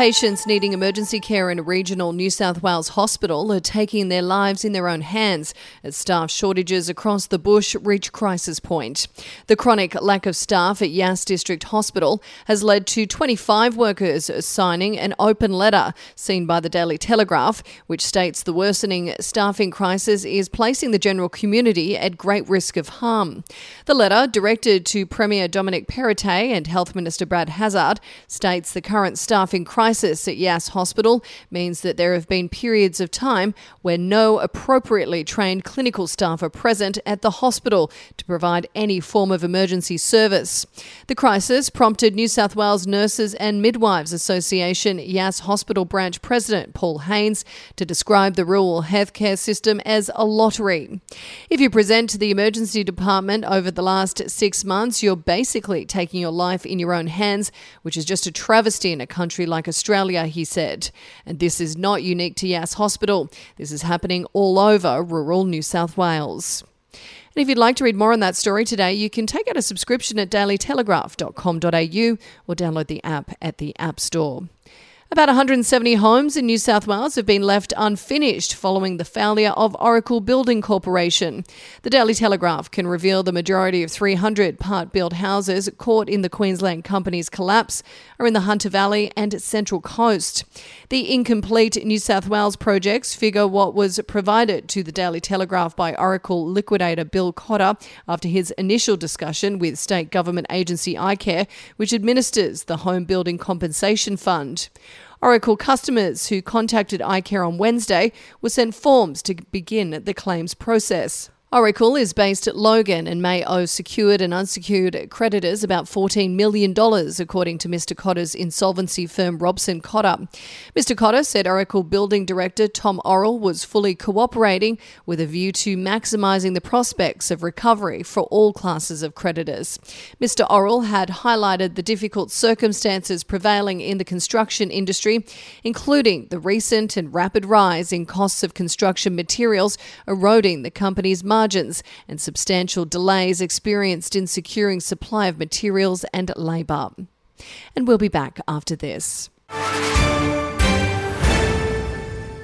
Patients needing emergency care in a regional New South Wales hospital are taking their lives in their own hands as staff shortages across the bush reach crisis point. The chronic lack of staff at Yass District Hospital has led to 25 workers signing an open letter seen by the Daily Telegraph, which states the worsening staffing crisis is placing the general community at great risk of harm. The letter, directed to Premier Dominic Perrottet and Health Minister Brad Hazzard, states the current staffing crisis crisis at Yass Hospital means that there have been periods of time where no appropriately trained clinical staff are present at the hospital to provide any form of emergency service. The crisis prompted New South Wales Nurses and Midwives Association Yass Hospital Branch President Paul Haynes to describe the rural healthcare system as a lottery. If you present to the emergency department over the last six months, you're basically taking your life in your own hands, which is just a travesty in a country like Australia. Australia, he said. And this is not unique to Yass Hospital. This is happening all over rural New South Wales. And if you'd like to read more on that story today, you can take out a subscription at dailytelegraph.com.au or download the app at the App Store. About 170 homes in New South Wales have been left unfinished following the failure of Oracle Building Corporation. The Daily Telegraph can reveal the majority of 300 part built houses caught in the Queensland company's collapse are in the Hunter Valley and Central Coast. The incomplete New South Wales projects figure what was provided to the Daily Telegraph by Oracle liquidator Bill Cotter after his initial discussion with state government agency iCare, which administers the Home Building Compensation Fund. Oracle customers who contacted iCare on Wednesday were sent forms to begin the claims process. Oracle is based at Logan and may owe secured and unsecured creditors about $14 million, according to Mr. Cotter's insolvency firm Robson Cotter. Mr. Cotter said Oracle building director Tom Orrell was fully cooperating with a view to maximising the prospects of recovery for all classes of creditors. Mr. Orrell had highlighted the difficult circumstances prevailing in the construction industry, including the recent and rapid rise in costs of construction materials, eroding the company's margins and substantial delays experienced in securing supply of materials and labour. And we'll be back after this.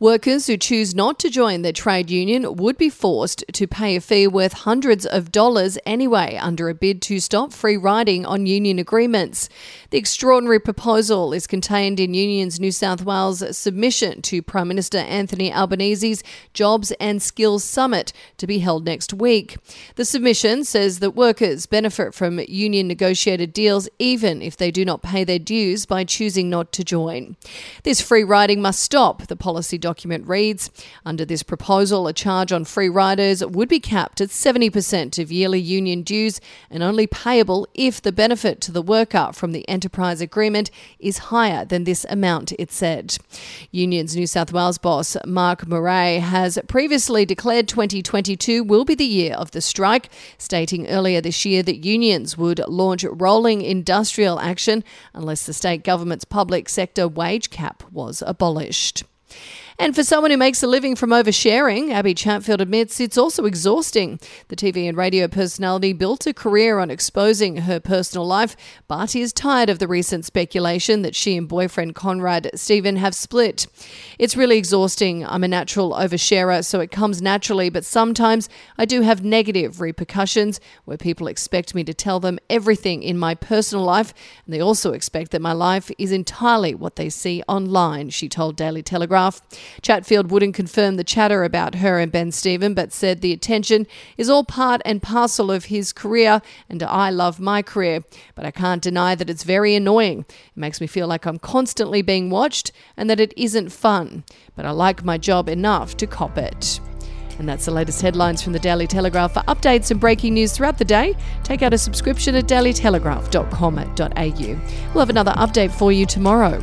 Workers who choose not to join their trade union would be forced to pay a fee worth hundreds of dollars anyway under a bid to stop free riding on union agreements. The extraordinary proposal is contained in Unions New South Wales submission to Prime Minister Anthony Albanese's Jobs and Skills Summit to be held next week. The submission says that workers benefit from union negotiated deals even if they do not pay their dues by choosing not to join. This free riding must stop, the policy document reads. Under this proposal, a charge on free riders would be capped at 70% of yearly union dues and only payable if the benefit to the worker from the enterprise agreement is higher than this amount, it said. Unions New South Wales boss, Mark Murray, has previously declared 2022 will be the year of the strike, stating earlier this year that unions would launch rolling industrial action unless the state government's public sector wage cap was abolished. And for someone who makes a living from oversharing, Abbie Chatfield admits it's also exhausting. The TV and radio personality built a career on exposing her personal life, but is tired of the recent speculation that she and boyfriend Konrad Stephen have split. It's really exhausting. I'm a natural oversharer, so it comes naturally, but sometimes I do have negative repercussions where people expect me to tell them everything in my personal life, and they also expect that my life is entirely what they see online, she told Daily Telegraph. Chatfield wouldn't confirm the chatter about her and Bien-Stephen, but said the attention is all part and parcel of his career, and I love my career. But I can't deny that it's very annoying. It makes me feel like I'm constantly being watched and that it isn't fun. But I like my job enough to cop it. And that's the latest headlines from the Daily Telegraph. For updates and breaking news throughout the day, take out a subscription at dailytelegraph.com.au. We'll have another update for you tomorrow.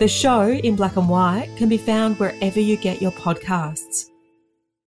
The show, in black and white, can be found wherever you get your podcasts.